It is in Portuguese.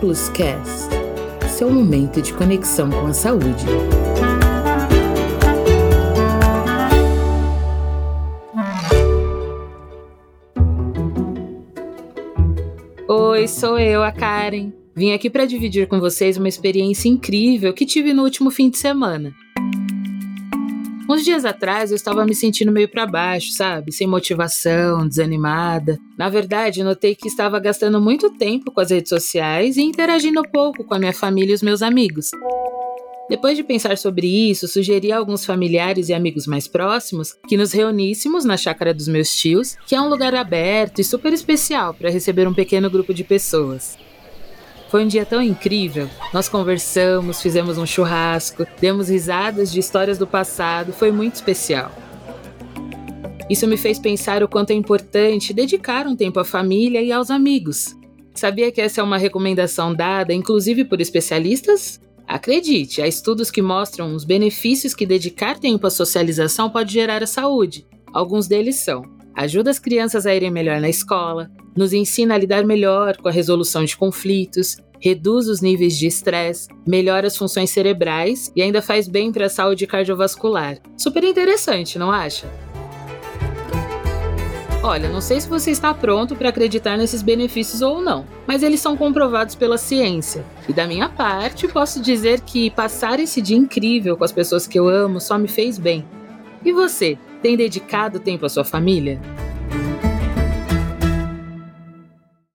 Plus Cast, seu momento de conexão com a saúde. Oi, sou eu, a Karen. Vim aqui para dividir com vocês uma experiência incrível que tive no último fim de semana. Uns dias atrás eu estava me sentindo meio para baixo, sabe? Sem motivação, desanimada. Na verdade, notei que estava gastando muito tempo com as redes sociais e interagindo pouco com a minha família e os meus amigos. Depois de pensar sobre isso, sugeri a alguns familiares e amigos mais próximos que nos reuníssemos na chácara dos meus tios, que é um lugar aberto e super especial para receber um pequeno grupo de pessoas. Foi um dia tão incrível. Nós conversamos, fizemos um churrasco, demos risadas de histórias do passado, foi muito especial. Isso me fez pensar o quanto é importante dedicar um tempo à família e aos amigos. Sabia que essa é uma recomendação dada, inclusive por especialistas? Acredite, há estudos que mostram os benefícios que dedicar tempo à socialização pode gerar à saúde. Alguns deles são: ajuda as crianças a irem melhor na escola, nos ensina a lidar melhor com a resolução de conflitos, reduz os níveis de estresse, melhora as funções cerebrais e ainda faz bem para a saúde cardiovascular. Super interessante, não acha? Olha, não sei se você está pronto para acreditar nesses benefícios ou não, mas eles são comprovados pela ciência. E da minha parte, posso dizer que passar esse dia incrível com as pessoas que eu amo só me fez bem. E você, tem dedicado tempo à sua família?